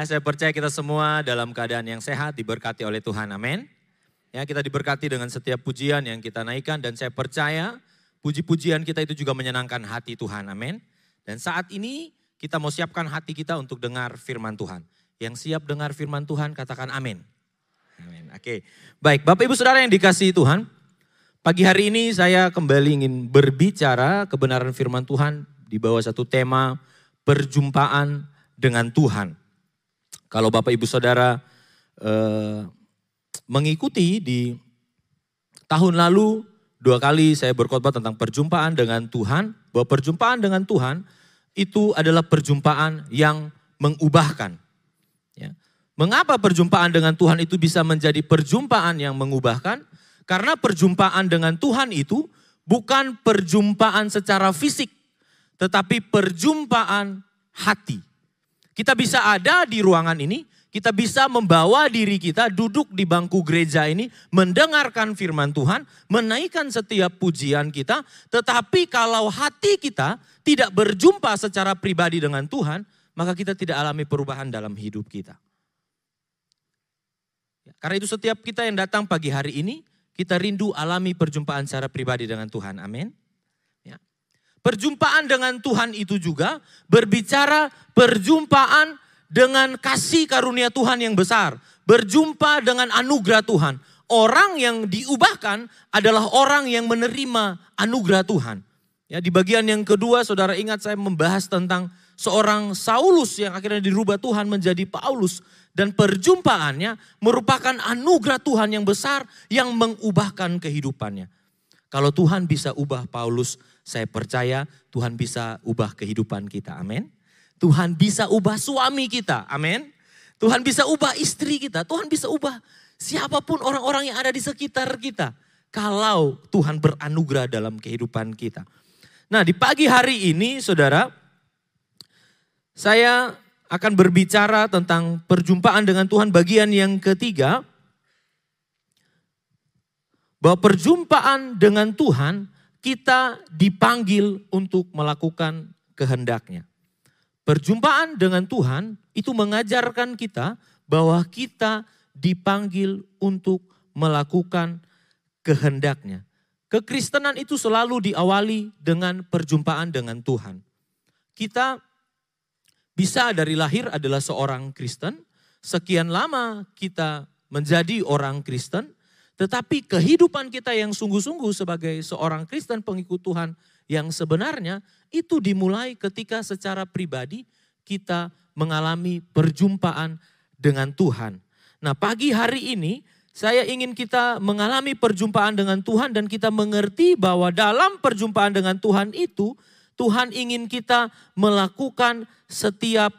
Saya percaya kita semua dalam keadaan yang sehat, diberkati oleh Tuhan. Amin. Ya, kita diberkati dengan setiap pujian yang kita naikkan dan saya percaya puji-pujian kita itu juga menyenangkan hati Tuhan. Amin. Dan saat ini kita mau siapkan hati kita untuk dengar firman Tuhan. Yang siap dengar firman Tuhan katakan amin. Amin. Oke. Baik, Bapak Ibu Saudara yang dikasihi Tuhan, pagi hari ini saya kembali ingin berbicara kebenaran firman Tuhan di bawah satu tema perjumpaan dengan Tuhan. Kalau Bapak Ibu Saudara eh, mengikuti di tahun lalu dua kali saya berkhotbah tentang perjumpaan dengan Tuhan, bahwa perjumpaan dengan Tuhan itu adalah perjumpaan yang mengubahkan. Ya. Mengapa perjumpaan dengan Tuhan itu bisa menjadi perjumpaan yang mengubahkan? Karena perjumpaan dengan Tuhan itu bukan perjumpaan secara fisik, tetapi perjumpaan hati. Kita bisa ada di ruangan ini, kita bisa membawa diri kita duduk di bangku gereja ini, mendengarkan firman Tuhan, menaikkan setiap pujian kita, tetapi kalau hati kita tidak berjumpa secara pribadi dengan Tuhan, maka kita tidak alami perubahan dalam hidup kita. Ya, karena itu setiap kita yang datang pagi hari ini, kita rindu alami perjumpaan secara pribadi dengan Tuhan. Amin. Perjumpaan dengan Tuhan itu juga berbicara perjumpaan dengan kasih karunia Tuhan yang besar. Berjumpa dengan anugerah Tuhan. Orang yang diubahkan adalah orang yang menerima anugerah Tuhan. Ya, di bagian yang kedua saudara ingat saya membahas tentang seorang Saulus yang akhirnya dirubah Tuhan menjadi Paulus. Dan perjumpaannya merupakan anugerah Tuhan yang besar yang mengubahkan kehidupannya. Kalau Tuhan bisa ubah Paulus, saya percaya Tuhan bisa ubah kehidupan kita. Amin. Tuhan bisa ubah suami kita. Amin. Tuhan bisa ubah istri kita. Tuhan bisa ubah siapa pun orang-orang yang ada di sekitar kita. Kalau Tuhan beranugerah dalam kehidupan kita. Nah di pagi hari ini saudara, saya akan berbicara tentang perjumpaan dengan Tuhan bagian yang ketiga. Bahwa perjumpaan dengan Tuhan kita dipanggil untuk melakukan kehendaknya. Perjumpaan dengan Tuhan itu mengajarkan kita bahwa kita dipanggil untuk melakukan kehendaknya. Kekristenan itu selalu diawali dengan perjumpaan dengan Tuhan. Kita bisa dari lahir adalah seorang Kristen, sekian lama kita menjadi orang Kristen, tetapi kehidupan kita yang sungguh-sungguh sebagai seorang Kristen pengikut Tuhan yang sebenarnya itu dimulai ketika secara pribadi kita mengalami perjumpaan dengan Tuhan. Nah pagi hari ini saya ingin kita mengalami perjumpaan dengan Tuhan dan kita mengerti bahwa dalam perjumpaan dengan Tuhan itu Tuhan ingin kita melakukan setiap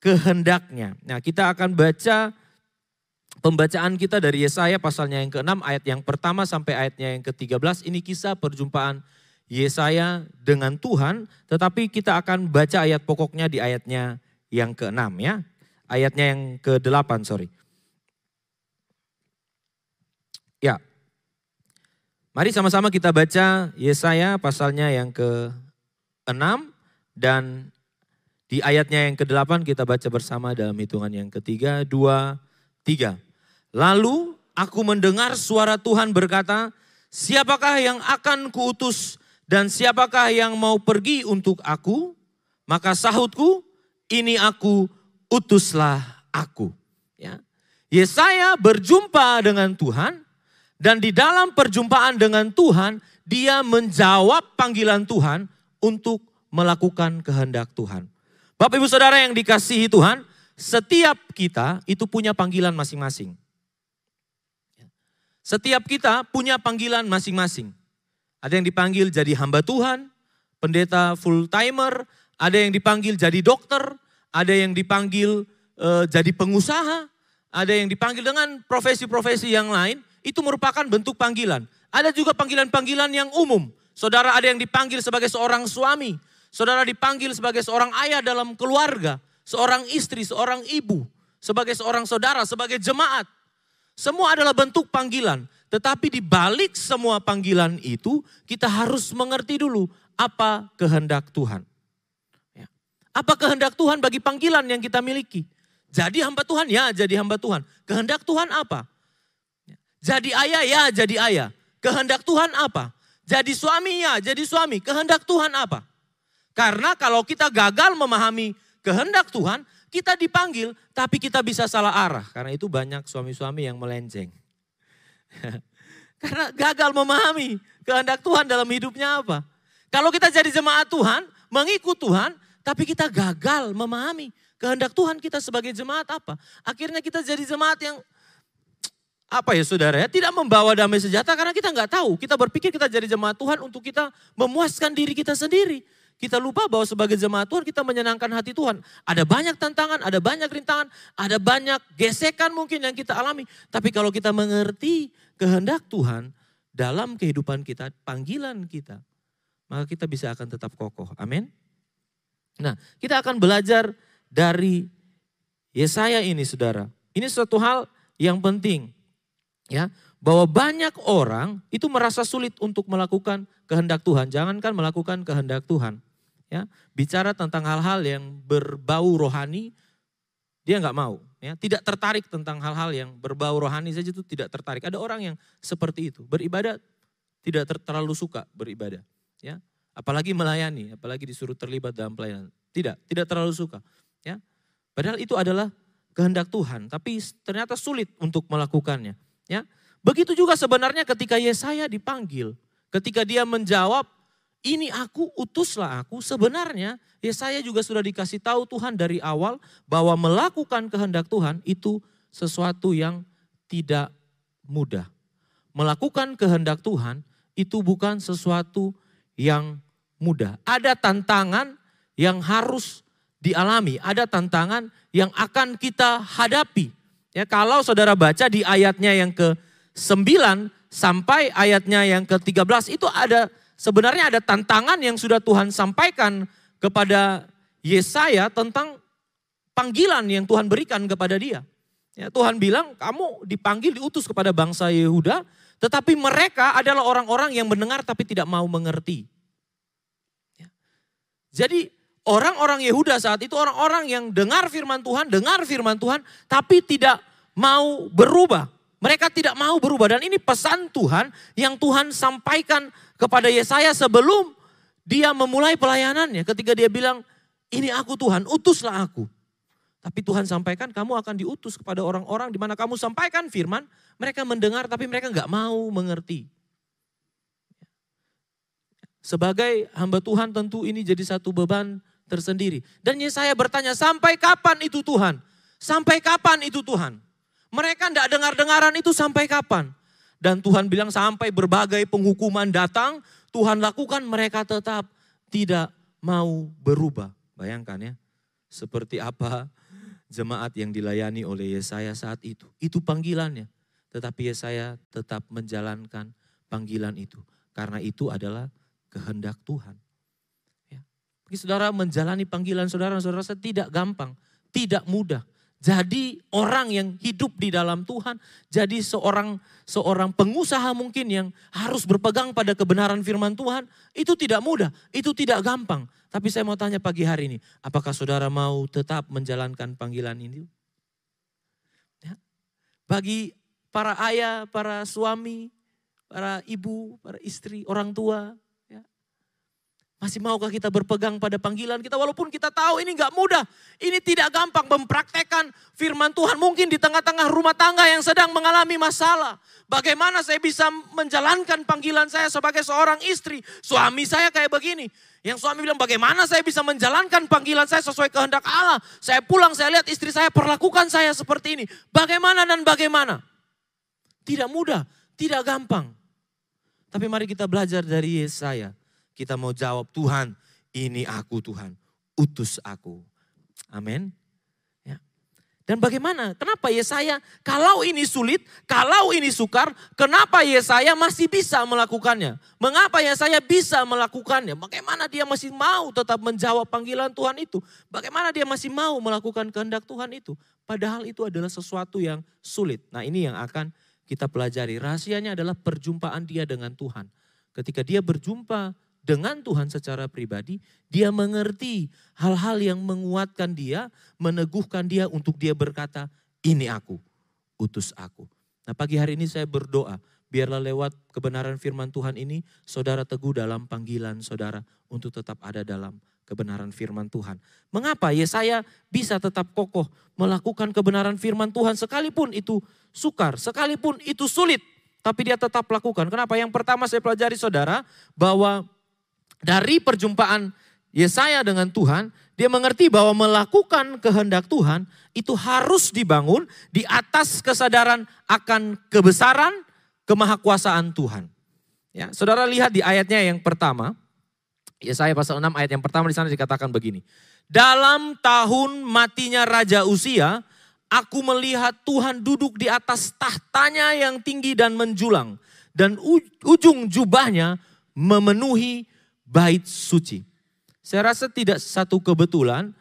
kehendaknya. Nah kita akan baca Pembacaan kita dari Yesaya pasalnya yang ke-6 ayat yang pertama sampai ayatnya yang ke-13 ini kisah perjumpaan Yesaya dengan Tuhan, tetapi kita akan baca ayat pokoknya di ayatnya yang ke-6 ya. Ayatnya yang ke-8 sorry. Ya. Mari sama-sama kita baca Yesaya pasalnya yang ke-6 dan di ayatnya yang ke-8 kita baca bersama dalam hitungan yang ketiga, dua, tiga. Lalu aku mendengar suara Tuhan berkata, siapakah yang akan kuutus dan siapakah yang mau pergi untuk aku? Maka sahutku, ini aku, utuslah aku. Ya. Yesaya berjumpa dengan Tuhan dan di dalam perjumpaan dengan Tuhan, dia menjawab panggilan Tuhan untuk melakukan kehendak Tuhan. Bapak ibu saudara yang dikasihi Tuhan, setiap kita itu punya panggilan masing-masing. Setiap kita punya panggilan masing-masing. Ada yang dipanggil jadi hamba Tuhan, pendeta full timer, ada yang dipanggil jadi dokter, ada yang dipanggil e, jadi pengusaha, ada yang dipanggil dengan profesi-profesi yang lain, itu merupakan bentuk panggilan. Ada juga panggilan-panggilan yang umum. Saudara ada yang dipanggil sebagai seorang suami, saudara dipanggil sebagai seorang ayah dalam keluarga, seorang istri, seorang ibu, sebagai seorang saudara, sebagai jemaat. Semua adalah bentuk panggilan. Tetapi di balik semua panggilan itu, kita harus mengerti dulu apa kehendak Tuhan. Ya. Apa kehendak Tuhan bagi panggilan yang kita miliki? Jadi hamba Tuhan ya, jadi hamba Tuhan. Kehendak Tuhan apa? Jadi ayah ya, jadi ayah. Kehendak Tuhan apa? Jadi suami ya, jadi suami. Kehendak Tuhan apa? Karena kalau kita gagal memahami kehendak Tuhan, kita dipanggil tapi kita bisa salah arah. Karena itu banyak suami-suami yang melenceng. Karena gagal memahami kehendak Tuhan dalam hidupnya apa. Kalau kita jadi jemaat Tuhan, mengikut Tuhan, tapi kita gagal memahami kehendak Tuhan kita sebagai jemaat apa. Akhirnya kita jadi jemaat yang apa ya saudara ya, tidak membawa damai sejahtera karena kita nggak tahu. Kita berpikir kita jadi jemaat Tuhan untuk kita memuaskan diri kita sendiri. Kita lupa bahwa sebagai jemaat Tuhan kita menyenangkan hati Tuhan. Ada banyak tantangan, ada banyak rintangan, ada banyak gesekan mungkin yang kita alami. Tapi kalau kita mengerti kehendak Tuhan dalam kehidupan kita, panggilan kita, maka kita bisa akan tetap kokoh. Amin. Nah, kita akan belajar dari Yesaya ini saudara. Ini suatu hal yang penting ya bahwa banyak orang itu merasa sulit untuk melakukan kehendak Tuhan. Jangankan melakukan kehendak Tuhan. Ya, bicara tentang hal-hal yang berbau rohani, dia nggak mau. Ya, tidak tertarik tentang hal-hal yang berbau rohani saja itu tidak tertarik. Ada orang yang seperti itu, beribadah tidak ter terlalu suka beribadah. Ya, apalagi melayani, apalagi disuruh terlibat dalam pelayanan. Tidak, tidak terlalu suka. Ya, padahal itu adalah kehendak Tuhan, tapi ternyata sulit untuk melakukannya. Ya, begitu juga sebenarnya ketika Yesaya dipanggil, ketika dia menjawab, ini aku utuslah aku. Sebenarnya Yesaya juga sudah dikasih tahu Tuhan dari awal bahwa melakukan kehendak Tuhan itu sesuatu yang tidak mudah. Melakukan kehendak Tuhan itu bukan sesuatu yang mudah. Ada tantangan yang harus dialami, ada tantangan yang akan kita hadapi. Ya, kalau saudara baca di ayatnya yang ke-9 sampai ayatnya yang ke-13 itu ada sebenarnya ada tantangan yang sudah Tuhan sampaikan kepada Yesaya tentang panggilan yang Tuhan berikan kepada dia. Ya, Tuhan bilang kamu dipanggil diutus kepada bangsa Yehuda tetapi mereka adalah orang-orang yang mendengar tapi tidak mau mengerti. Ya. Jadi Orang-orang Yehuda saat itu orang-orang yang dengar firman Tuhan, dengar firman Tuhan, tapi tidak mau berubah. Mereka tidak mau berubah. Dan ini pesan Tuhan yang Tuhan sampaikan kepada Yesaya sebelum dia memulai pelayanannya. Ketika dia bilang, ini aku Tuhan, utuslah aku. Tapi Tuhan sampaikan kamu akan diutus kepada orang-orang di mana kamu sampaikan firman, mereka mendengar tapi mereka nggak mau mengerti. Sebagai hamba Tuhan tentu ini jadi satu beban tersendiri. Dan Yesaya bertanya, sampai kapan itu Tuhan? Sampai kapan itu Tuhan? Mereka tidak dengar-dengaran itu sampai kapan? Dan Tuhan bilang sampai berbagai penghukuman datang, Tuhan lakukan mereka tetap tidak mau berubah. Bayangkan ya, seperti apa jemaat yang dilayani oleh Yesaya saat itu. Itu panggilannya. Tetapi Yesaya tetap menjalankan panggilan itu. Karena itu adalah kehendak Tuhan. Bagi saudara menjalani panggilan saudara, saudara tidak gampang, tidak mudah. Jadi orang yang hidup di dalam Tuhan, jadi seorang seorang pengusaha mungkin yang harus berpegang pada kebenaran firman Tuhan, itu tidak mudah, itu tidak gampang. Tapi saya mau tanya pagi hari ini, apakah saudara mau tetap menjalankan panggilan ini? Ya. Bagi para ayah, para suami, para ibu, para istri, orang tua, masih maukah kita berpegang pada panggilan kita walaupun kita tahu ini nggak mudah. Ini tidak gampang mempraktekkan firman Tuhan mungkin di tengah-tengah rumah tangga yang sedang mengalami masalah. Bagaimana saya bisa menjalankan panggilan saya sebagai seorang istri? Suami saya kayak begini. Yang suami bilang bagaimana saya bisa menjalankan panggilan saya sesuai kehendak Allah. Saya pulang saya lihat istri saya perlakukan saya seperti ini. Bagaimana dan bagaimana? Tidak mudah, tidak gampang. Tapi mari kita belajar dari Yesaya kita mau jawab Tuhan, ini aku Tuhan, utus aku. Amin. Ya. Dan bagaimana? Kenapa Yesaya kalau ini sulit, kalau ini sukar, kenapa Yesaya masih bisa melakukannya? Mengapa Yesaya bisa melakukannya? Bagaimana dia masih mau tetap menjawab panggilan Tuhan itu? Bagaimana dia masih mau melakukan kehendak Tuhan itu? Padahal itu adalah sesuatu yang sulit. Nah ini yang akan kita pelajari. Rahasianya adalah perjumpaan dia dengan Tuhan. Ketika dia berjumpa dengan Tuhan secara pribadi, dia mengerti hal-hal yang menguatkan dia, meneguhkan dia untuk dia berkata, ini aku, utus aku. Nah pagi hari ini saya berdoa, biarlah lewat kebenaran firman Tuhan ini, saudara teguh dalam panggilan saudara untuk tetap ada dalam kebenaran firman Tuhan. Mengapa Yesaya bisa tetap kokoh melakukan kebenaran firman Tuhan sekalipun itu sukar, sekalipun itu sulit, tapi dia tetap lakukan. Kenapa? Yang pertama saya pelajari saudara bahwa dari perjumpaan Yesaya dengan Tuhan, dia mengerti bahwa melakukan kehendak Tuhan itu harus dibangun di atas kesadaran akan kebesaran, kemahakuasaan Tuhan. Ya, saudara lihat di ayatnya yang pertama, Yesaya pasal 6 ayat yang pertama di sana dikatakan begini. Dalam tahun matinya Raja Usia, aku melihat Tuhan duduk di atas tahtanya yang tinggi dan menjulang. Dan ujung jubahnya memenuhi bait suci. Saya rasa tidak satu kebetulan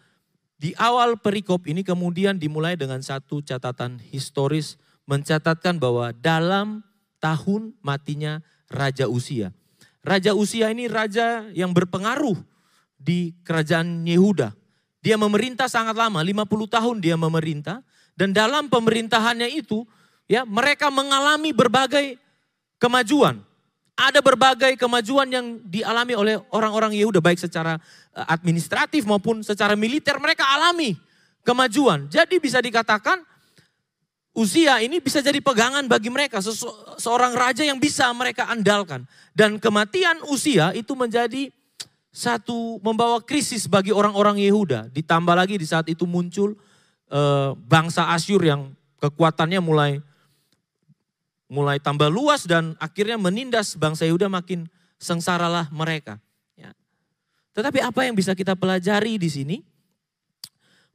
di awal perikop ini kemudian dimulai dengan satu catatan historis mencatatkan bahwa dalam tahun matinya Raja Usia. Raja Usia ini raja yang berpengaruh di kerajaan Yehuda. Dia memerintah sangat lama, 50 tahun dia memerintah dan dalam pemerintahannya itu ya mereka mengalami berbagai kemajuan. Ada berbagai kemajuan yang dialami oleh orang-orang Yehuda baik secara eh, administratif maupun secara militer mereka alami kemajuan. Jadi bisa dikatakan usia ini bisa jadi pegangan bagi mereka seorang raja yang bisa mereka andalkan dan kematian usia itu menjadi satu membawa krisis bagi orang-orang Yehuda. Ditambah lagi di saat itu muncul eh, bangsa Asyur yang kekuatannya mulai mulai tambah luas dan akhirnya menindas bangsa Yehuda makin sengsaralah mereka. Ya. Tetapi apa yang bisa kita pelajari di sini?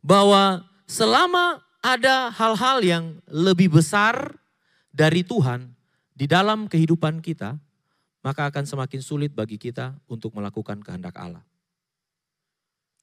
Bahwa selama ada hal-hal yang lebih besar dari Tuhan di dalam kehidupan kita, maka akan semakin sulit bagi kita untuk melakukan kehendak Allah.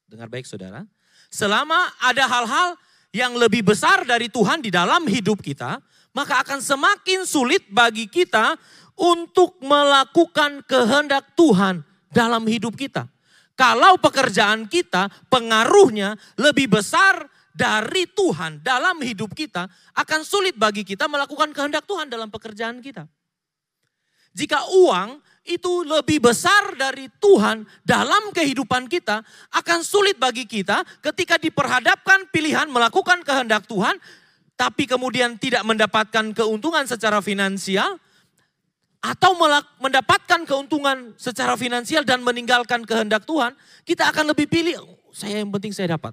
Dengar baik saudara, selama ada hal-hal yang lebih besar dari Tuhan di dalam hidup kita, maka akan semakin sulit bagi kita untuk melakukan kehendak Tuhan dalam hidup kita. Kalau pekerjaan kita pengaruhnya lebih besar dari Tuhan dalam hidup kita, akan sulit bagi kita melakukan kehendak Tuhan dalam pekerjaan kita. Jika uang itu lebih besar dari Tuhan dalam kehidupan kita, akan sulit bagi kita ketika diperhadapkan pilihan melakukan kehendak Tuhan tapi kemudian tidak mendapatkan keuntungan secara finansial, atau mendapatkan keuntungan secara finansial dan meninggalkan kehendak Tuhan, kita akan lebih pilih, saya yang penting saya dapat.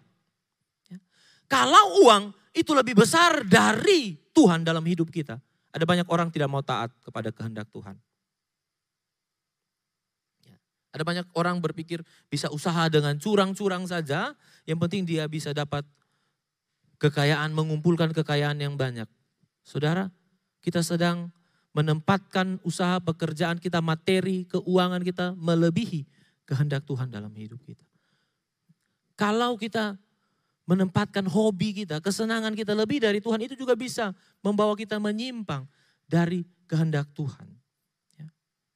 Ya. Kalau uang itu lebih besar dari Tuhan dalam hidup kita, ada banyak orang tidak mau taat kepada kehendak Tuhan. Ya. Ada banyak orang berpikir bisa usaha dengan curang-curang saja, yang penting dia bisa dapat kekayaan, mengumpulkan kekayaan yang banyak. Saudara, kita sedang menempatkan usaha pekerjaan kita, materi, keuangan kita melebihi kehendak Tuhan dalam hidup kita. Kalau kita menempatkan hobi kita, kesenangan kita lebih dari Tuhan, itu juga bisa membawa kita menyimpang dari kehendak Tuhan. Ya.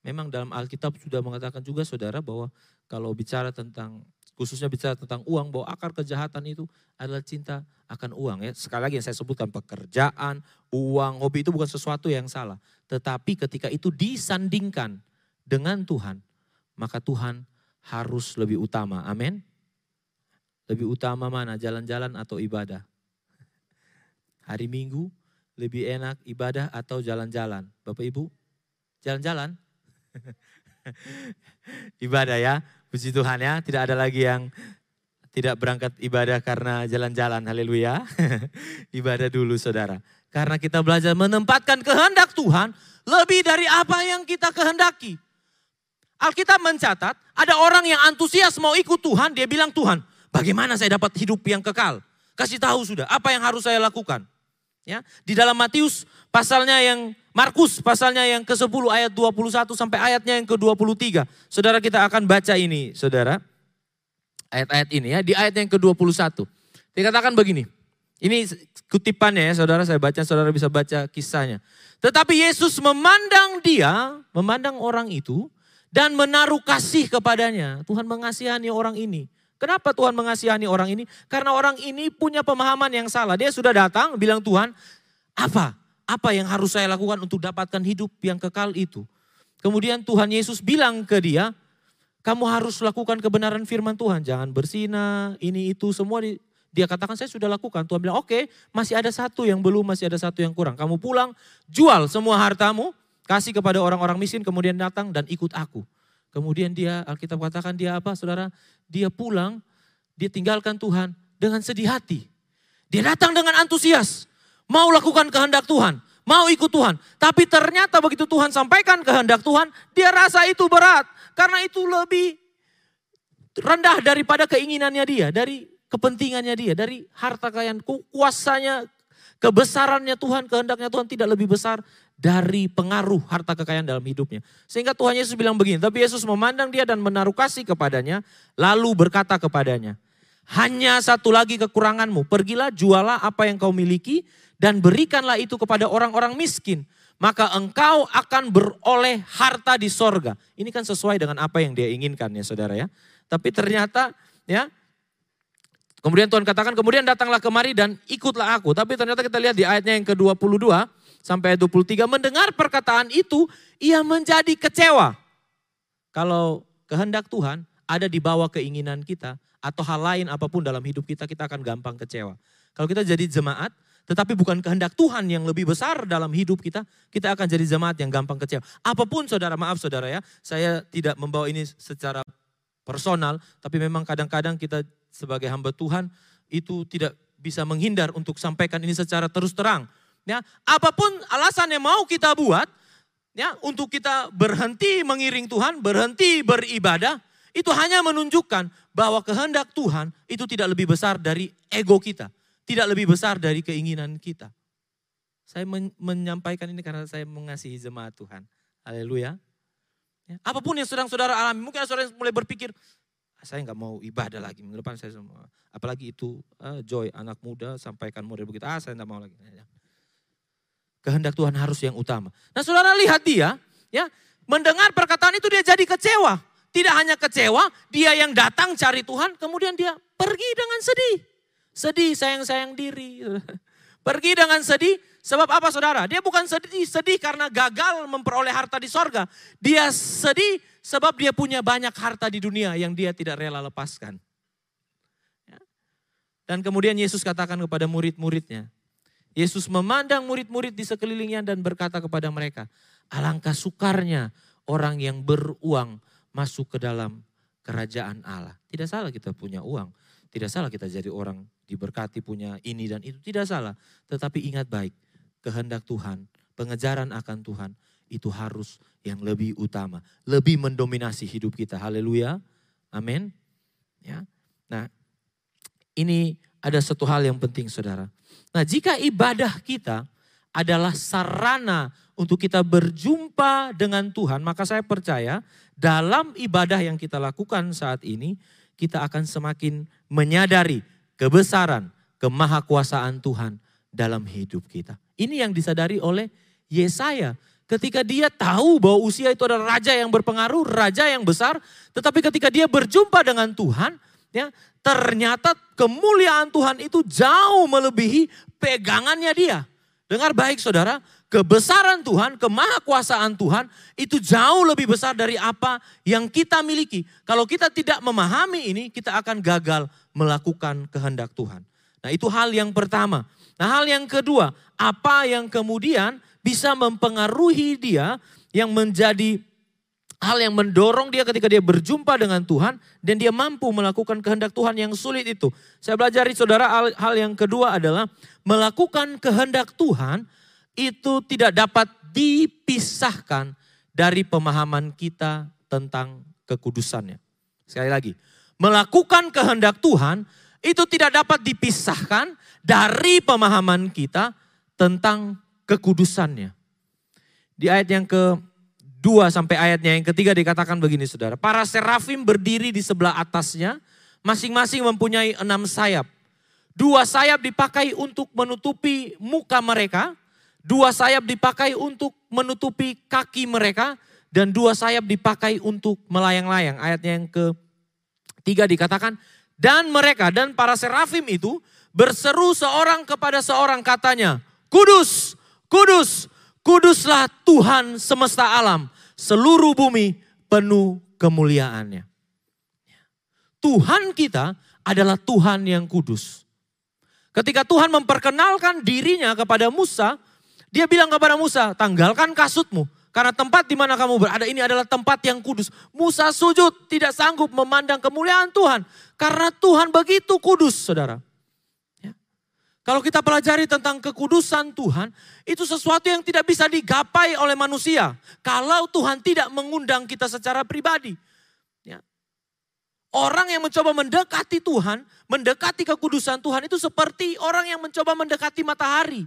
Memang dalam Alkitab sudah mengatakan juga saudara bahwa kalau bicara tentang khususnya bicara tentang uang bahwa akar kejahatan itu adalah cinta akan uang ya. Sekali lagi yang saya sebutkan pekerjaan, uang, hobi itu bukan sesuatu yang salah. Tetapi ketika itu disandingkan dengan Tuhan, maka Tuhan harus lebih utama. Amin. Lebih utama mana? Jalan-jalan atau ibadah? Hari Minggu lebih enak ibadah atau jalan-jalan? Bapak Ibu, jalan-jalan. ibadah ya. Puji Tuhan ya, tidak ada lagi yang tidak berangkat ibadah karena jalan-jalan. Haleluya. ibadah dulu saudara. Karena kita belajar menempatkan kehendak Tuhan lebih dari apa yang kita kehendaki. Alkitab mencatat ada orang yang antusias mau ikut Tuhan, dia bilang Tuhan, bagaimana saya dapat hidup yang kekal? Kasih tahu sudah, apa yang harus saya lakukan? Ya, di dalam Matius pasalnya yang Markus pasalnya yang ke-10 ayat 21 sampai ayatnya yang ke-23. Saudara kita akan baca ini, Saudara. Ayat-ayat ini ya, di ayat yang ke-21. Dikatakan begini. Ini kutipannya ya, Saudara saya baca, Saudara bisa baca kisahnya. Tetapi Yesus memandang dia, memandang orang itu dan menaruh kasih kepadanya. Tuhan mengasihani orang ini. Kenapa Tuhan mengasihani orang ini? Karena orang ini punya pemahaman yang salah. Dia sudah datang bilang Tuhan, apa? Apa yang harus saya lakukan untuk dapatkan hidup yang kekal itu? Kemudian Tuhan Yesus bilang ke dia, kamu harus lakukan kebenaran firman Tuhan. Jangan bersina, ini itu semua di, dia katakan saya sudah lakukan. Tuhan bilang oke okay, masih ada satu yang belum, masih ada satu yang kurang. Kamu pulang, jual semua hartamu, kasih kepada orang-orang miskin, kemudian datang dan ikut aku. Kemudian dia, Alkitab katakan dia apa saudara? Dia pulang, dia tinggalkan Tuhan dengan sedih hati. Dia datang dengan antusias, mau lakukan kehendak Tuhan, mau ikut Tuhan. Tapi ternyata begitu Tuhan sampaikan kehendak Tuhan, dia rasa itu berat. Karena itu lebih rendah daripada keinginannya dia, dari kepentingannya dia, dari harta kekayaan, kuasanya, kebesarannya Tuhan, kehendaknya Tuhan tidak lebih besar dari pengaruh harta kekayaan dalam hidupnya. Sehingga Tuhan Yesus bilang begini, tapi Yesus memandang dia dan menaruh kasih kepadanya, lalu berkata kepadanya, hanya satu lagi kekuranganmu, pergilah jualah apa yang kau miliki dan berikanlah itu kepada orang-orang miskin. Maka engkau akan beroleh harta di sorga. Ini kan sesuai dengan apa yang dia inginkan ya saudara ya. Tapi ternyata ya Kemudian Tuhan katakan, kemudian datanglah kemari dan ikutlah aku. Tapi ternyata kita lihat di ayatnya yang ke-22, sampai 23 mendengar perkataan itu ia menjadi kecewa. Kalau kehendak Tuhan ada di bawah keinginan kita atau hal lain apa pun dalam hidup kita kita akan gampang kecewa. Kalau kita jadi jemaat tetapi bukan kehendak Tuhan yang lebih besar dalam hidup kita, kita akan jadi jemaat yang gampang kecewa. Apa pun saudara, maaf saudara ya, saya tidak membawa ini secara personal, tapi memang kadang-kadang kita sebagai hamba Tuhan itu tidak bisa menghindar untuk sampaikan ini secara terus terang. Ya, apa pun alasan yang mau kita buat, ya, untuk kita berhenti mengiring Tuhan, berhenti beribadah, itu hanya menunjukkan bahwa kehendak Tuhan itu tidak lebih besar dari ego kita, tidak lebih besar dari keinginan kita. Saya men menyampaikan ini karena saya mengasihi jemaat Tuhan. Haleluya. Ya, apa pun yang sedang saudara alami, mungkin saudara mulai berpikir, saya nggak mau ibadah lagi minggu depan saya semua. Apalagi itu uh, Joy anak muda sampaikan murid begitu, ah saya nggak mau lagi. Ya, Kehendak Tuhan harus yang utama. Nah saudara lihat dia, ya mendengar perkataan itu dia jadi kecewa. Tidak hanya kecewa, dia yang datang cari Tuhan, kemudian dia pergi dengan sedih. Sedih, sayang-sayang diri. Pergi dengan sedih, sebab apa saudara? Dia bukan sedih, sedih karena gagal memperoleh harta di sorga. Dia sedih sebab dia punya banyak harta di dunia yang dia tidak rela lepaskan. Ya. Dan kemudian Yesus katakan kepada murid-muridnya, Yesus memandang murid-murid di sekelilingnya dan berkata kepada mereka, alangkah sukarnya orang yang beruang masuk ke dalam kerajaan Allah. Tidak salah kita punya uang, tidak salah kita jadi orang diberkati punya ini dan itu, tidak salah. Tetapi ingat baik, kehendak Tuhan, pengejaran akan Tuhan itu harus yang lebih utama, lebih mendominasi hidup kita. Haleluya. Amin. Ya. Nah, ini ada satu hal yang penting Saudara. Nah jika ibadah kita adalah sarana untuk kita berjumpa dengan Tuhan, maka saya percaya dalam ibadah yang kita lakukan saat ini, kita akan semakin menyadari kebesaran, kemahakuasaan Tuhan dalam hidup kita. Ini yang disadari oleh Yesaya. Ketika dia tahu bahwa usia itu adalah raja yang berpengaruh, raja yang besar, tetapi ketika dia berjumpa dengan Tuhan, ya ternyata kemuliaan Tuhan itu jauh melebihi pegangannya dia. Dengar baik saudara, kebesaran Tuhan, kemahakuasaan Tuhan itu jauh lebih besar dari apa yang kita miliki. Kalau kita tidak memahami ini, kita akan gagal melakukan kehendak Tuhan. Nah itu hal yang pertama. Nah hal yang kedua, apa yang kemudian bisa mempengaruhi dia yang menjadi hal yang mendorong dia ketika dia berjumpa dengan Tuhan dan dia mampu melakukan kehendak Tuhan yang sulit itu. Saya pelajari saudara hal, yang kedua adalah melakukan kehendak Tuhan itu tidak dapat dipisahkan dari pemahaman kita tentang kekudusannya. Sekali lagi, melakukan kehendak Tuhan itu tidak dapat dipisahkan dari pemahaman kita tentang kekudusannya. Di ayat yang ke 2 sampai ayatnya yang ketiga dikatakan begini saudara. Para serafim berdiri di sebelah atasnya, masing-masing mempunyai enam sayap. Dua sayap dipakai untuk menutupi muka mereka, dua sayap dipakai untuk menutupi kaki mereka, dan dua sayap dipakai untuk melayang-layang. Ayatnya yang ketiga dikatakan, dan mereka dan para serafim itu berseru seorang kepada seorang katanya, Kudus, Kudus, Kuduslah Tuhan semesta alam, seluruh bumi penuh kemuliaannya. Tuhan kita adalah Tuhan yang kudus. Ketika Tuhan memperkenalkan dirinya kepada Musa, dia bilang kepada Musa, tanggalkan kasutmu. Karena tempat di mana kamu berada ini adalah tempat yang kudus. Musa sujud, tidak sanggup memandang kemuliaan Tuhan. Karena Tuhan begitu kudus, saudara. Ya. Kalau kita pelajari tentang kekudusan Tuhan, itu sesuatu yang tidak bisa digapai oleh manusia. Kalau Tuhan tidak mengundang kita secara pribadi. Orang yang mencoba mendekati Tuhan, mendekati kekudusan Tuhan itu seperti orang yang mencoba mendekati matahari.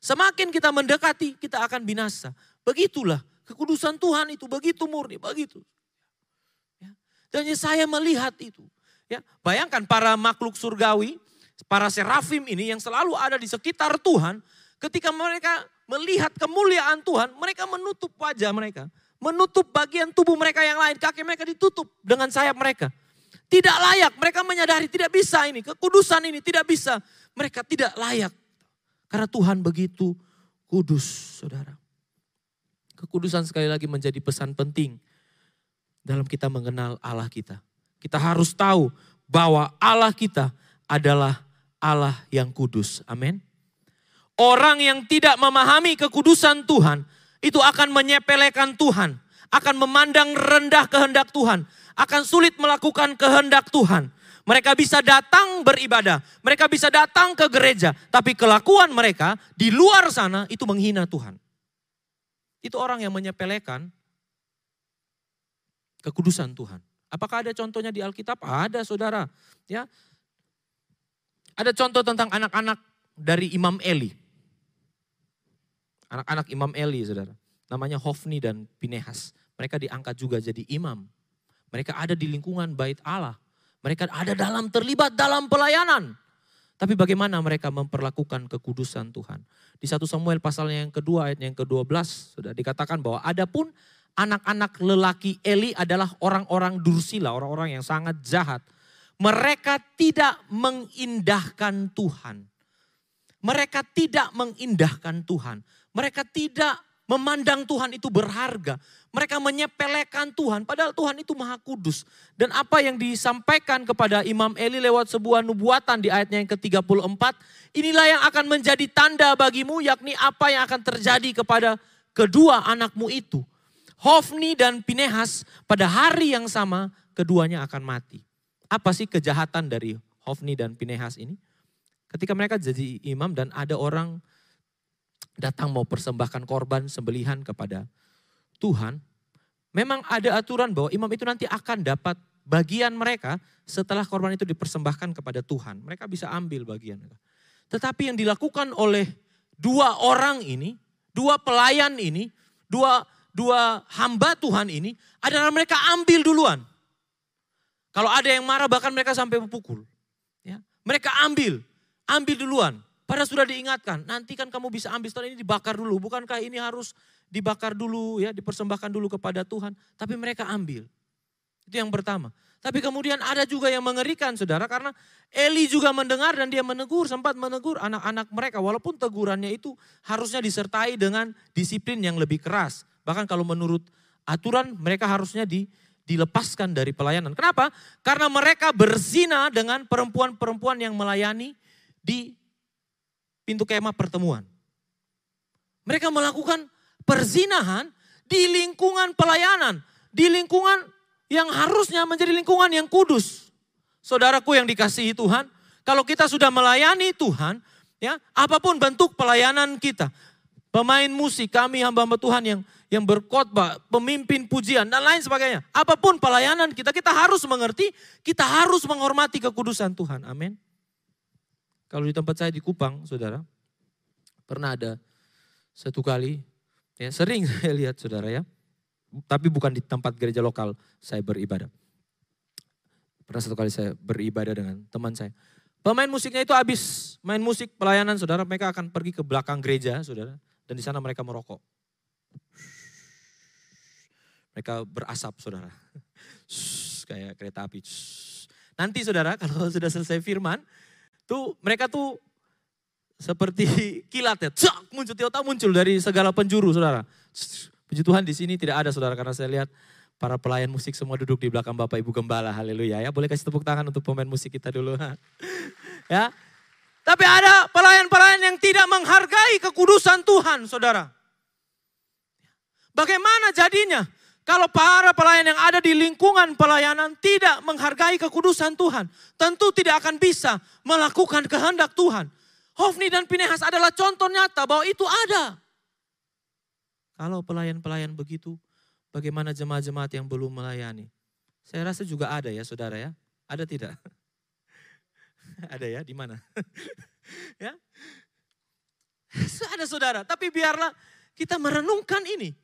Semakin kita mendekati, kita akan binasa. Begitulah kekudusan Tuhan itu begitu murni, begitu. Ya. Dan saya melihat itu. Ya, bayangkan para makhluk surgawi, para serafim ini yang selalu ada di sekitar Tuhan, ketika mereka melihat kemuliaan Tuhan, mereka menutup wajah mereka menutup bagian tubuh mereka yang lain. Kaki mereka ditutup dengan sayap mereka. Tidak layak, mereka menyadari tidak bisa ini, kekudusan ini tidak bisa. Mereka tidak layak. Karena Tuhan begitu kudus, saudara. Kekudusan sekali lagi menjadi pesan penting dalam kita mengenal Allah kita. Kita harus tahu bahwa Allah kita adalah Allah yang kudus. Amin. Orang yang tidak memahami kekudusan Tuhan, itu akan menyepelekan Tuhan, akan memandang rendah kehendak Tuhan, akan sulit melakukan kehendak Tuhan. Mereka bisa datang beribadah, mereka bisa datang ke gereja, tapi kelakuan mereka di luar sana itu menghina Tuhan. Itu orang yang menyepelekan kekudusan Tuhan. Apakah ada contohnya di Alkitab? Ada, Saudara. Ya. Ada contoh tentang anak-anak dari Imam Eli. Anak-anak Imam Eli, saudara. Namanya Hofni dan Pinehas. Mereka diangkat juga jadi imam. Mereka ada di lingkungan bait Allah. Mereka ada dalam terlibat dalam pelayanan. Tapi bagaimana mereka memperlakukan kekudusan Tuhan. Di satu Samuel pasalnya yang kedua ayat yang ke-12 sudah dikatakan bahwa adapun anak-anak lelaki Eli adalah orang-orang dursila, orang-orang yang sangat jahat. Mereka tidak mengindahkan Tuhan. Mereka tidak mengindahkan Tuhan. Mereka tidak memandang Tuhan itu berharga. Mereka menyepelekan Tuhan, padahal Tuhan itu maha kudus. Dan apa yang disampaikan kepada Imam Eli lewat sebuah nubuatan di ayatnya yang ke-34, inilah yang akan menjadi tanda bagimu, yakni apa yang akan terjadi kepada kedua anakmu itu. Hofni dan Pinehas pada hari yang sama keduanya akan mati. Apa sih kejahatan dari Hofni dan Pinehas ini? Ketika mereka jadi imam dan ada orang datang mau persembahkan korban sembelihan kepada Tuhan, memang ada aturan bahwa imam itu nanti akan dapat bagian mereka setelah korban itu dipersembahkan kepada Tuhan. Mereka bisa ambil bagian. Tetapi yang dilakukan oleh dua orang ini, dua pelayan ini, dua dua hamba Tuhan ini adalah mereka ambil duluan. Kalau ada yang marah bahkan mereka sampai memukul. Ya, mereka ambil, ambil duluan. Padahal sudah diingatkan, nanti kan kamu bisa ambil setelah ini dibakar dulu. Bukankah ini harus dibakar dulu ya, dipersembahkan dulu kepada Tuhan. Tapi mereka ambil. Itu yang pertama. Tapi kemudian ada juga yang mengerikan saudara karena Eli juga mendengar dan dia menegur, sempat menegur anak-anak mereka. Walaupun tegurannya itu harusnya disertai dengan disiplin yang lebih keras. Bahkan kalau menurut aturan mereka harusnya di, dilepaskan dari pelayanan. Kenapa? Karena mereka berzina dengan perempuan-perempuan yang melayani di pintu kemah pertemuan. Mereka melakukan perzinahan di lingkungan pelayanan, di lingkungan yang harusnya menjadi lingkungan yang kudus. Saudaraku yang dikasihi Tuhan, kalau kita sudah melayani Tuhan, ya, apa pun bentuk pelayanan kita, pemain musik, kami hamba-hamba Tuhan yang yang berkhotbah, pemimpin pujian dan lain sebagainya. Apa pun pelayanan kita, kita harus mengerti, kita harus menghormati kekudusan Tuhan. Amin. Kalau di tempat saya di Kupang, saudara, pernah ada satu kali, ya sering saya lihat saudara ya, tapi bukan di tempat gereja lokal saya beribadah. Pernah satu kali saya beribadah dengan teman saya. Pemain musiknya itu habis main musik pelayanan saudara, mereka akan pergi ke belakang gereja saudara, dan di sana mereka merokok. Mereka berasap saudara. kayak kereta api. Nanti saudara kalau sudah selesai firman, tuh mereka tuh seperti kilat ya. Cak, muncul tiba muncul dari segala penjuru saudara. Puji Tuhan di sini tidak ada saudara karena saya lihat para pelayan musik semua duduk di belakang Bapak Ibu Gembala. Haleluya ya. Boleh kasih tepuk tangan untuk pemain musik kita dulu. ya. Tapi ada pelayan-pelayan yang tidak menghargai kekudusan Tuhan, saudara. Bagaimana jadinya? Kalau para pelayan yang ada di lingkungan pelayanan tidak menghargai kekudusan Tuhan, tentu tidak akan bisa melakukan kehendak Tuhan. Hofni dan Pinehas adalah contoh nyata bahwa itu ada. Kalau pelayan-pelayan begitu, bagaimana jemaat-jemaat yang belum melayani? Saya rasa juga ada ya saudara ya. Ada tidak? Ada ya, di mana? ya. Ada saudara, tapi biarlah kita merenungkan ini.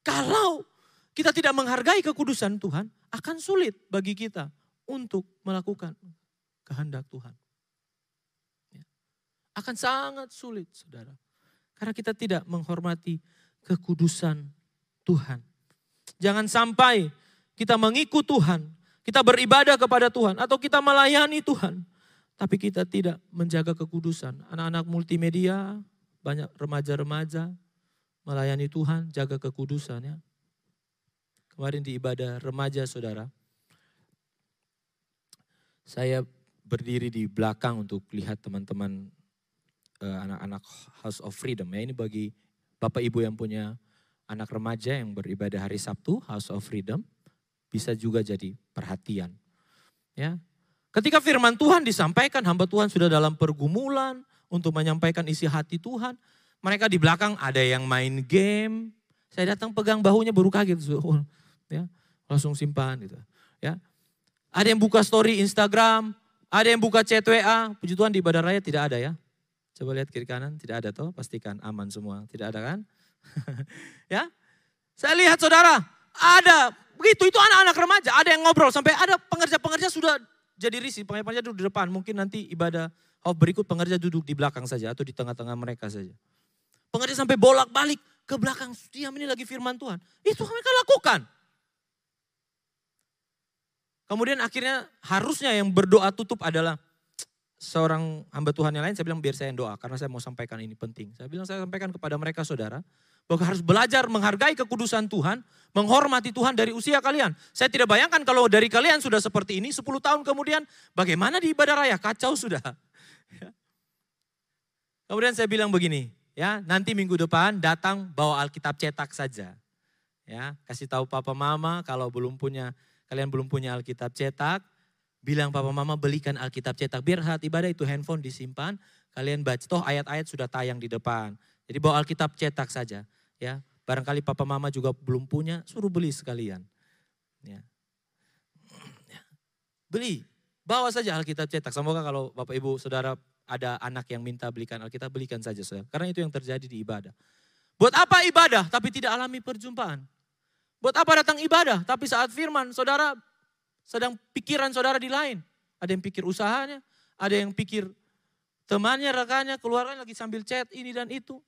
Kalau kita tidak menghargai kekudusan Tuhan, akan sulit bagi kita untuk melakukan kehendak Tuhan. Ya. Akan sangat sulit, saudara. Karena kita tidak menghormati kekudusan Tuhan. Jangan sampai kita mengikut Tuhan, kita beribadah kepada Tuhan atau kita melayani Tuhan. Tapi kita tidak menjaga kekudusan. Anak-anak multimedia, banyak remaja-remaja melayani Tuhan, jaga kekudusan ya. Kemarin di ibadah remaja saudara, saya berdiri di belakang untuk lihat teman-teman eh, anak-anak House of Freedom ya. Ini bagi Bapak Ibu yang punya anak remaja yang beribadah hari Sabtu, House of Freedom bisa juga jadi perhatian. Ya. Ketika firman Tuhan disampaikan, hamba Tuhan sudah dalam pergumulan untuk menyampaikan isi hati Tuhan. Mereka di belakang ada yang main game. Saya datang pegang bahunya baru kaget. Ya, langsung simpan gitu. Ya. Ada yang buka story Instagram, ada yang buka chat WA. Puji Tuhan di ibadah raya tidak ada ya. Coba lihat kiri kanan, tidak ada toh, pastikan aman semua. Tidak ada kan? ya. Saya lihat saudara, ada Begitu itu anak-anak remaja, ada yang ngobrol sampai ada pengerja-pengerja sudah jadi risih, pengerja-pengerja duduk di depan. Mungkin nanti ibadah oh berikut pengerja duduk di belakang saja atau di tengah-tengah mereka saja. Pengerja sampai bolak-balik ke belakang, diam ini lagi firman Tuhan. Itu mereka lakukan. Kemudian akhirnya harusnya yang berdoa tutup adalah seorang hamba Tuhan yang lain. Saya bilang biar saya yang doa karena saya mau sampaikan ini penting. Saya bilang saya sampaikan kepada mereka saudara bahwa harus belajar menghargai kekudusan Tuhan, menghormati Tuhan dari usia kalian. Saya tidak bayangkan kalau dari kalian sudah seperti ini 10 tahun kemudian bagaimana di ibadah raya? Kacau sudah. Ya. Kemudian saya bilang begini, ya nanti minggu depan datang bawa Alkitab cetak saja. Ya, kasih tahu papa mama kalau belum punya kalian belum punya Alkitab cetak, bilang papa mama belikan Alkitab cetak biar saat ibadah itu handphone disimpan, kalian baca toh ayat-ayat sudah tayang di depan. Jadi bawa Alkitab cetak saja. Ya, barangkali papa mama juga belum punya, suruh beli sekalian. Ya. ya. Beli, bawa saja Alkitab cetak. Semoga kalau Bapak Ibu Saudara ada anak yang minta belikan Alkitab, belikan saja saudara. Karena itu yang terjadi di ibadah. Buat apa ibadah tapi tidak alami perjumpaan? Buat apa datang ibadah tapi saat firman saudara sedang pikiran saudara di lain. Ada yang pikir usahanya, ada yang pikir temannya, rekannya, keluarganya lagi sambil chat ini dan itu.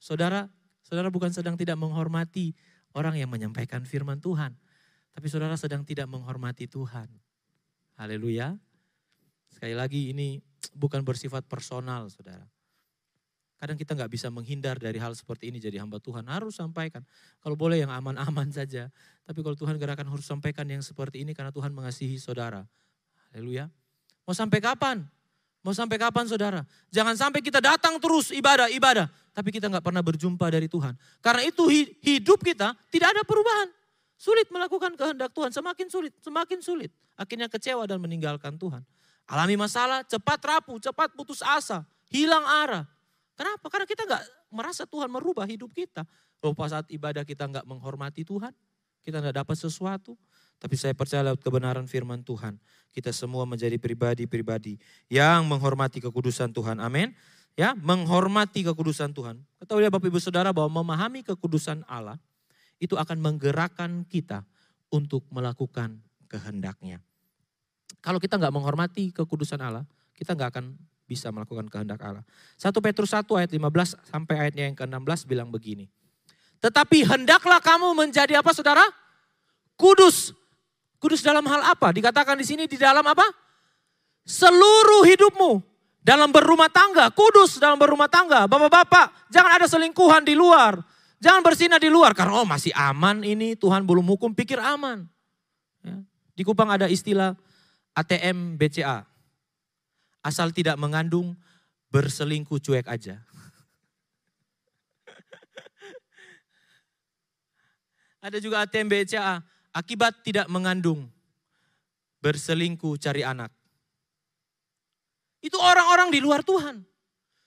Saudara, Saudara bukan sedang tidak menghormati orang yang menyampaikan firman Tuhan. Tapi saudara sedang tidak menghormati Tuhan. Haleluya. Sekali lagi ini bukan bersifat personal saudara. Kadang kita nggak bisa menghindar dari hal seperti ini jadi hamba Tuhan. Harus sampaikan. Kalau boleh yang aman-aman saja. Tapi kalau Tuhan gerakan harus sampaikan yang seperti ini karena Tuhan mengasihi saudara. Haleluya. Mau sampai kapan? Mau sampai kapan saudara? Jangan sampai kita datang terus ibadah, ibadah. Tapi kita nggak pernah berjumpa dari Tuhan. Karena itu hidup kita tidak ada perubahan. Sulit melakukan kehendak Tuhan, semakin sulit, semakin sulit. Akhirnya kecewa dan meninggalkan Tuhan. Alami masalah, cepat rapuh, cepat putus asa, hilang arah. Kenapa? Karena kita nggak merasa Tuhan merubah hidup kita. Kalau pas saat ibadah kita nggak menghormati Tuhan, kita nggak dapat sesuatu, tapi saya percaya lewat kebenaran firman Tuhan. Kita semua menjadi pribadi-pribadi yang menghormati kekudusan Tuhan. Amin. Ya, menghormati kekudusan Tuhan. Ketahui ya Bapak Ibu Saudara bahwa memahami kekudusan Allah itu akan menggerakkan kita untuk melakukan kehendaknya. Kalau kita nggak menghormati kekudusan Allah, kita nggak akan bisa melakukan kehendak Allah. 1 Petrus 1 ayat 15 sampai ayatnya yang ke-16 bilang begini. Tetapi hendaklah kamu menjadi apa saudara? Kudus. Kudus dalam hal apa? Dikatakan di sini di dalam apa? Seluruh hidupmu. Dalam berumah tangga, kudus dalam berumah tangga. Bapak-bapak, jangan ada selingkuhan di luar. Jangan bersinah di luar, karena oh masih aman ini, Tuhan belum hukum, pikir aman. Ya. Di Kupang ada istilah ATM BCA. Asal tidak mengandung, berselingkuh cuek aja. ada juga ATM BCA, akibat tidak mengandung, berselingkuh cari anak. Itu orang-orang di luar Tuhan.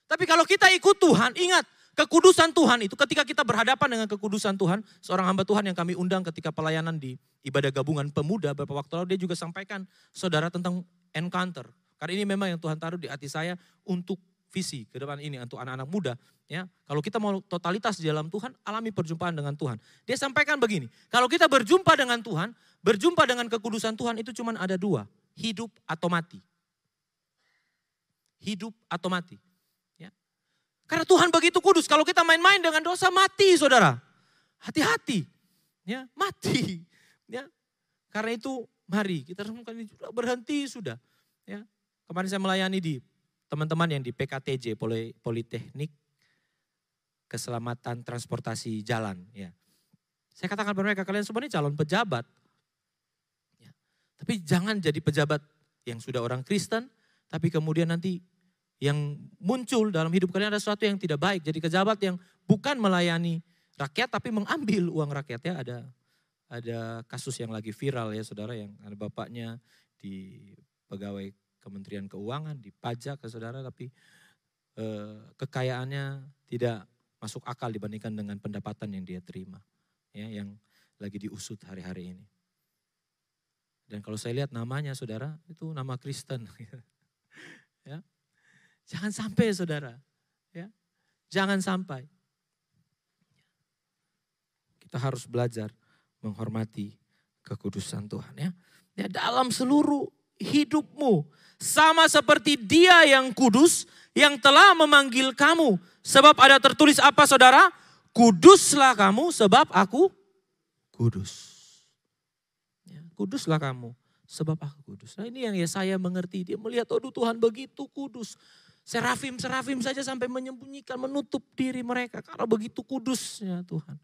Tapi kalau kita ikut Tuhan, ingat, kekudusan Tuhan itu ketika kita berhadapan dengan kekudusan Tuhan, seorang hamba Tuhan yang kami undang ketika pelayanan di ibadah gabungan pemuda beberapa waktu lalu dia juga sampaikan saudara tentang encounter. Karena ini memang yang Tuhan taruh di hati saya untuk visi ke depan ini untuk anak-anak muda. Ya, kalau kita mau totalitas di dalam Tuhan, alami perjumpaan dengan Tuhan. Dia sampaikan begini, kalau kita berjumpa dengan Tuhan, berjumpa dengan kekudusan Tuhan itu cuma ada dua, hidup atau mati hidup atau mati. Karena Tuhan begitu kudus, kalau kita main-main dengan dosa mati saudara. Hati-hati, ya mati. Ya. Karena itu mari kita ini sudah berhenti sudah. Ya. Kemarin saya melayani di teman-teman yang di PKTJ, Politeknik Keselamatan Transportasi Jalan. Ya. Saya katakan kepada mereka, kalian semua ini calon pejabat. Ya. Tapi jangan jadi pejabat yang sudah orang Kristen, tapi kemudian nanti yang muncul dalam hidup kalian ada sesuatu yang tidak baik. Jadi kejabat yang bukan melayani rakyat tapi mengambil uang rakyat ya ada ada kasus yang lagi viral ya saudara yang ada bapaknya di pegawai Kementerian Keuangan di pajak ya, saudara tapi eh, kekayaannya tidak masuk akal dibandingkan dengan pendapatan yang dia terima ya yang lagi diusut hari-hari ini. Dan kalau saya lihat namanya saudara itu nama Kristen. ya. Jangan sampai saudara. Ya. Jangan sampai. Kita harus belajar menghormati kekudusan Tuhan ya. ya dalam seluruh hidupmu sama seperti dia yang kudus yang telah memanggil kamu. Sebab ada tertulis apa saudara? Kuduslah kamu sebab aku kudus. Ya, kuduslah kamu sebab aku kudus. Nah ini yang ya saya mengerti. Dia melihat, Tuhan begitu kudus. Serafim-serafim saja sampai menyembunyikan, menutup diri mereka. Karena begitu kudusnya Tuhan.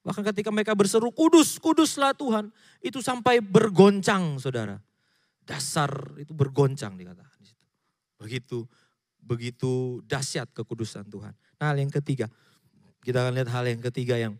Bahkan ketika mereka berseru, kudus, kuduslah Tuhan. Itu sampai bergoncang saudara. Dasar itu bergoncang dikatakan. Begitu begitu dahsyat kekudusan Tuhan. Nah hal yang ketiga, kita akan lihat hal yang ketiga yang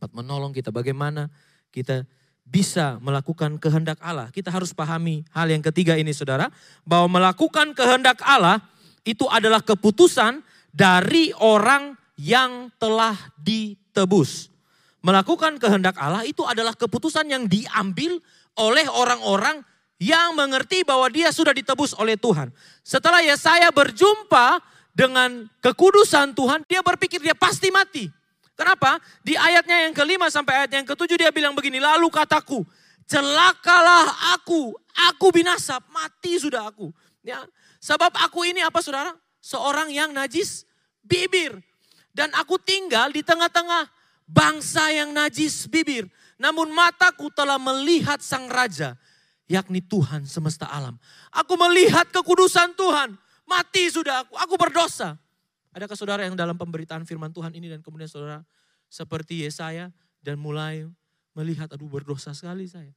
dapat menolong kita. Bagaimana kita bisa melakukan kehendak Allah. Kita harus pahami hal yang ketiga ini saudara. Bahwa melakukan kehendak Allah itu adalah keputusan dari orang yang telah ditebus. Melakukan kehendak Allah itu adalah keputusan yang diambil oleh orang-orang yang mengerti bahwa dia sudah ditebus oleh Tuhan. Setelah Yesaya berjumpa dengan kekudusan Tuhan, dia berpikir dia pasti mati. Kenapa? Di ayatnya yang kelima sampai ayat yang ketujuh dia bilang begini, lalu kataku, celakalah aku, aku binasa, mati sudah aku. Ya, Sebab aku ini apa saudara? Seorang yang najis bibir. Dan aku tinggal di tengah-tengah bangsa yang najis bibir. Namun mataku telah melihat sang raja, yakni Tuhan semesta alam. Aku melihat kekudusan Tuhan. Mati sudah aku, aku berdosa. Adakah saudara yang dalam pemberitaan firman Tuhan ini dan kemudian saudara seperti Yesaya dan mulai melihat, aduh berdosa sekali saya.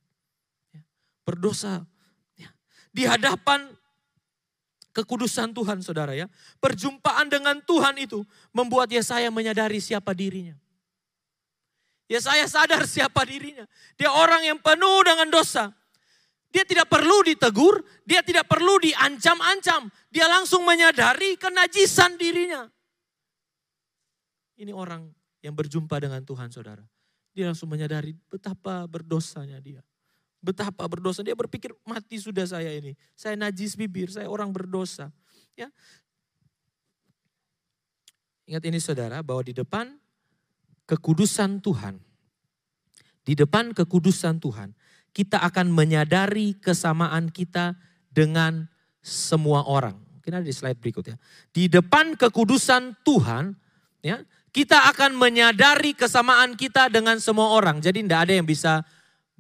Ya, berdosa. Ya. Di hadapan kekudusan Tuhan saudara ya. Perjumpaan dengan Tuhan itu membuat Yesaya menyadari siapa dirinya. Yesaya sadar siapa dirinya. Dia orang yang penuh dengan dosa. Dia tidak perlu ditegur, dia tidak perlu diancam-ancam. Dia langsung menyadari kenajisan dirinya. Ini orang yang berjumpa dengan Tuhan saudara. Dia langsung menyadari betapa berdosanya dia. Betapa berdosa. Dia berpikir mati sudah saya ini. Saya najis bibir, saya orang berdosa. Ya. Ingat ini saudara bahwa di depan kekudusan Tuhan. Di depan kekudusan Tuhan. Kita akan menyadari kesamaan kita dengan semua orang. Mungkin ada di slide berikut ya. Di depan kekudusan Tuhan, ya, Kita akan menyadari kesamaan kita dengan semua orang. Jadi tidak ada yang bisa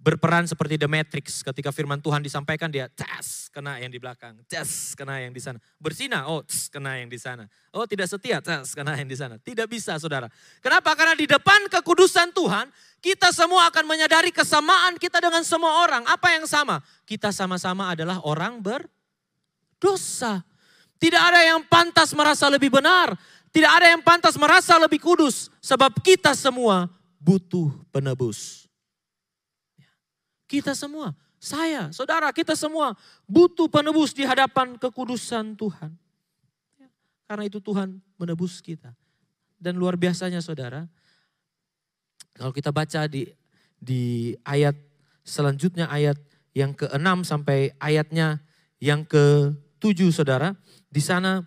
berperan seperti The Matrix. Ketika firman Tuhan disampaikan dia tes kena yang di belakang, tes kena yang di sana. Bersina, oh tes kena yang di sana. Oh tidak setia, tes kena yang di sana. Tidak bisa saudara. Kenapa? Karena di depan kekudusan Tuhan, kita semua akan menyadari kesamaan kita dengan semua orang. Apa yang sama? Kita sama-sama adalah orang berdosa. Tidak ada yang pantas merasa lebih benar. Tidak ada yang pantas merasa lebih kudus. Sebab kita semua butuh penebus. Kita semua, saya, saudara, kita semua butuh penebus di hadapan kekudusan Tuhan. Karena itu Tuhan menebus kita. Dan luar biasanya saudara, kalau kita baca di di ayat selanjutnya ayat yang ke-6 sampai ayatnya yang ke-7 saudara. Di sana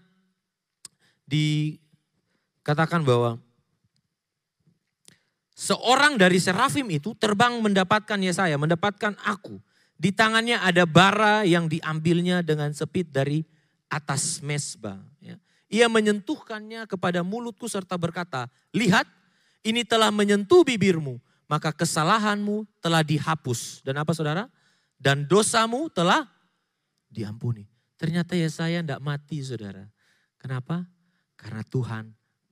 dikatakan bahwa seorang dari serafim itu terbang mendapatkan Yesaya, mendapatkan aku. Di tangannya ada bara yang diambilnya dengan sepit dari atas mesbah. Ya. Ia menyentuhkannya kepada mulutku serta berkata, lihat ini telah menyentuh bibirmu, maka kesalahanmu telah dihapus. Dan apa saudara? Dan dosamu telah diampuni. Ternyata Yesaya tidak mati saudara. Kenapa? Karena Tuhan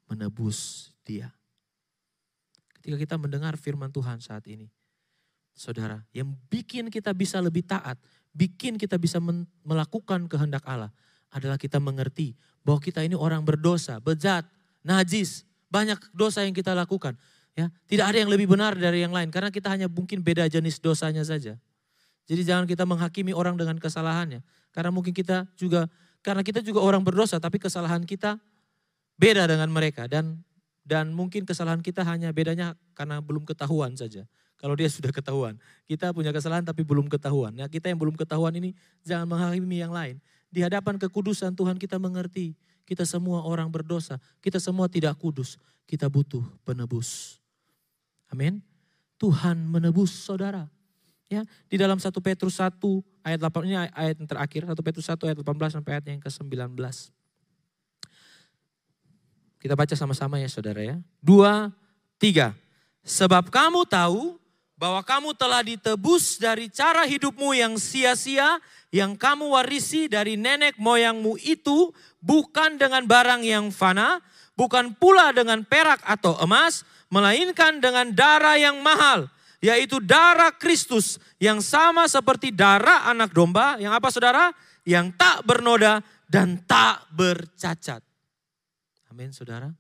menebus dia. Ketika kita mendengar firman Tuhan saat ini. Saudara, yang bikin kita bisa lebih taat, bikin kita bisa melakukan kehendak Allah adalah kita mengerti bahwa kita ini orang berdosa, bejat, najis, banyak dosa yang kita lakukan. Ya, tidak ada yang lebih benar dari yang lain karena kita hanya mungkin beda jenis dosanya saja. Jadi jangan kita menghakimi orang dengan kesalahannya. Karena mungkin kita juga, karena kita juga orang berdosa, tapi kesalahan kita beda dengan mereka. Dan dan mungkin kesalahan kita hanya bedanya karena belum ketahuan saja. Kalau dia sudah ketahuan. Kita punya kesalahan tapi belum ketahuan. Ya, kita yang belum ketahuan ini jangan menghakimi yang lain. Di hadapan kekudusan Tuhan kita mengerti. Kita semua orang berdosa. Kita semua tidak kudus. Kita butuh penebus. Amin. Tuhan menebus saudara. Ya, di dalam 1 Petrus 1 ayat 8 ini ayat yang terakhir 1 Petrus 1 ayat 18 sampai ayat yang ke-19. Kita baca sama-sama ya Saudara ya. Dua, tiga. Sebab kamu tahu bahwa kamu telah ditebus dari cara hidupmu yang sia-sia yang kamu warisi dari nenek moyangmu itu bukan dengan barang yang fana, bukan pula dengan perak atau emas, melainkan dengan darah yang mahal, yaitu darah Kristus yang sama seperti darah anak domba, yang apa saudara? Yang tak bernoda dan tak bercacat. Amin saudara.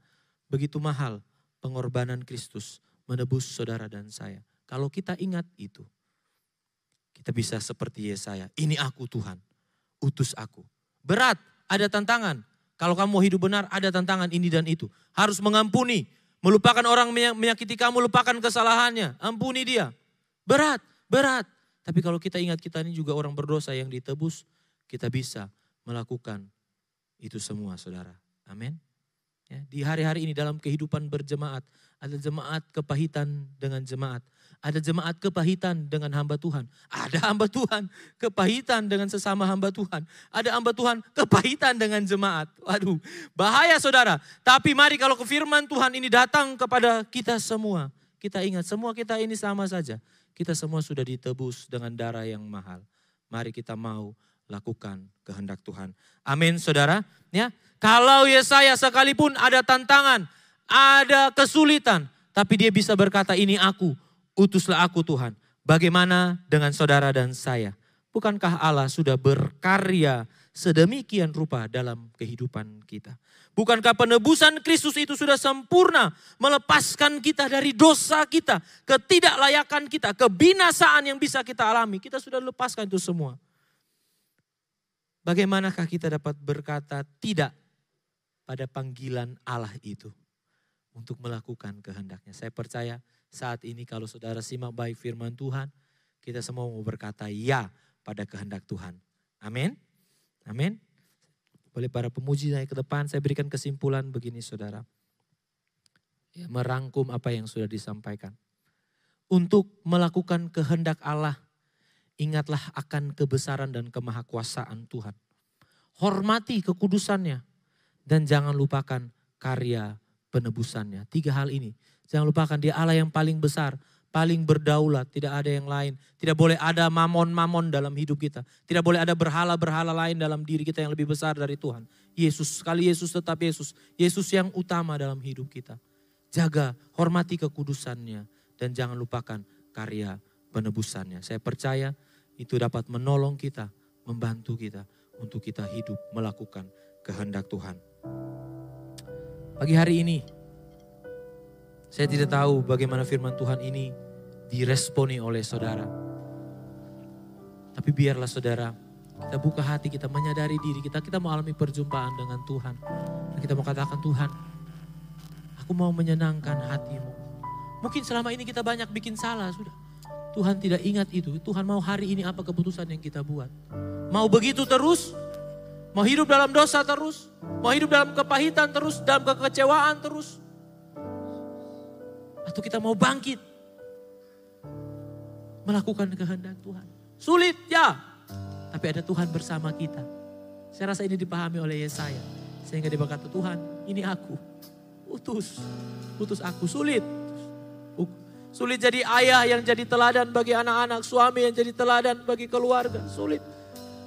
Begitu mahal pengorbanan Kristus menebus saudara dan saya. Kalau kita ingat itu, kita bisa seperti Yesaya. Ini aku Tuhan, utus aku. Berat, ada tantangan. Kalau kamu hidup benar, ada tantangan ini dan itu. Harus mengampuni, Melupakan orang menyakiti kamu, lupakan kesalahannya. Ampuni dia. Berat, berat. Tapi kalau kita ingat kita ini juga orang berdosa yang ditebus, kita bisa melakukan itu semua saudara. Amin. Ya, di hari-hari ini dalam kehidupan berjemaat, ada jemaat kepahitan dengan jemaat. Ada jemaat kepahitan dengan hamba Tuhan. Ada hamba Tuhan kepahitan dengan sesama hamba Tuhan. Ada hamba Tuhan kepahitan dengan jemaat. Waduh, bahaya saudara. Tapi mari kalau ke firman Tuhan ini datang kepada kita semua. Kita ingat semua kita ini sama saja. Kita semua sudah ditebus dengan darah yang mahal. Mari kita mau lakukan kehendak Tuhan. Amin saudara. Ya, Kalau Yesaya sekalipun ada tantangan, ada kesulitan. Tapi dia bisa berkata ini aku utuslah aku Tuhan. Bagaimana dengan saudara dan saya? Bukankah Allah sudah berkarya sedemikian rupa dalam kehidupan kita? Bukankah penebusan Kristus itu sudah sempurna melepaskan kita dari dosa kita, ketidaklayakan kita, kebinasaan yang bisa kita alami. Kita sudah lepaskan itu semua. Bagaimanakah kita dapat berkata tidak pada panggilan Allah itu untuk melakukan kehendaknya? Saya percaya saat ini kalau saudara simak baik firman Tuhan, kita semua mau berkata ya pada kehendak Tuhan. Amin. Amin. Boleh para pemuji naik ke depan, saya berikan kesimpulan begini saudara. Ya, merangkum apa yang sudah disampaikan. Untuk melakukan kehendak Allah, ingatlah akan kebesaran dan kemahakuasaan Tuhan. Hormati kekudusannya dan jangan lupakan karya penebusannya. Tiga hal ini. Jangan lupakan dia Allah yang paling besar, paling berdaulat, tidak ada yang lain. Tidak boleh ada mamon-mamon dalam hidup kita. Tidak boleh ada berhala-berhala lain dalam diri kita yang lebih besar dari Tuhan. Yesus, sekali Yesus tetap Yesus. Yesus yang utama dalam hidup kita. Jaga, hormati kekudusannya. Dan jangan lupakan karya penebusannya. Saya percaya itu dapat menolong kita, membantu kita untuk kita hidup melakukan kehendak Tuhan. Pagi hari ini, saya tidak tahu bagaimana firman Tuhan ini diresponi oleh saudara. Tapi biarlah saudara, kita buka hati, kita menyadari diri kita, kita mau alami perjumpaan dengan Tuhan. Dan kita mau katakan Tuhan, aku mau menyenangkan hatimu. Mungkin selama ini kita banyak bikin salah, sudah. Tuhan tidak ingat itu. Tuhan mau hari ini apa keputusan yang kita buat. Mau begitu terus, Mau hidup dalam dosa terus, mau hidup dalam kepahitan terus, dalam kekecewaan terus. Atau kita mau bangkit. Melakukan kehendak Tuhan. Sulit ya, tapi ada Tuhan bersama kita. Saya rasa ini dipahami oleh Yesaya. Sehingga dia berkata, Tuhan ini aku. Utus, utus aku. Sulit. Sulit jadi ayah yang jadi teladan bagi anak-anak, suami yang jadi teladan bagi keluarga. Sulit.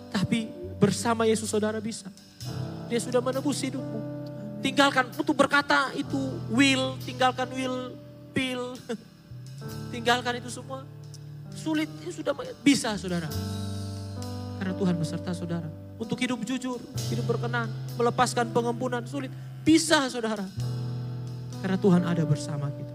Tapi Bersama Yesus saudara bisa. Dia sudah menebus hidupmu. Tinggalkan untuk berkata itu will, tinggalkan will, pill. tinggalkan itu semua. Sulit, itu sudah bisa saudara. Karena Tuhan beserta saudara. Untuk hidup jujur, hidup berkenan, melepaskan pengampunan sulit. Bisa saudara. Karena Tuhan ada bersama kita.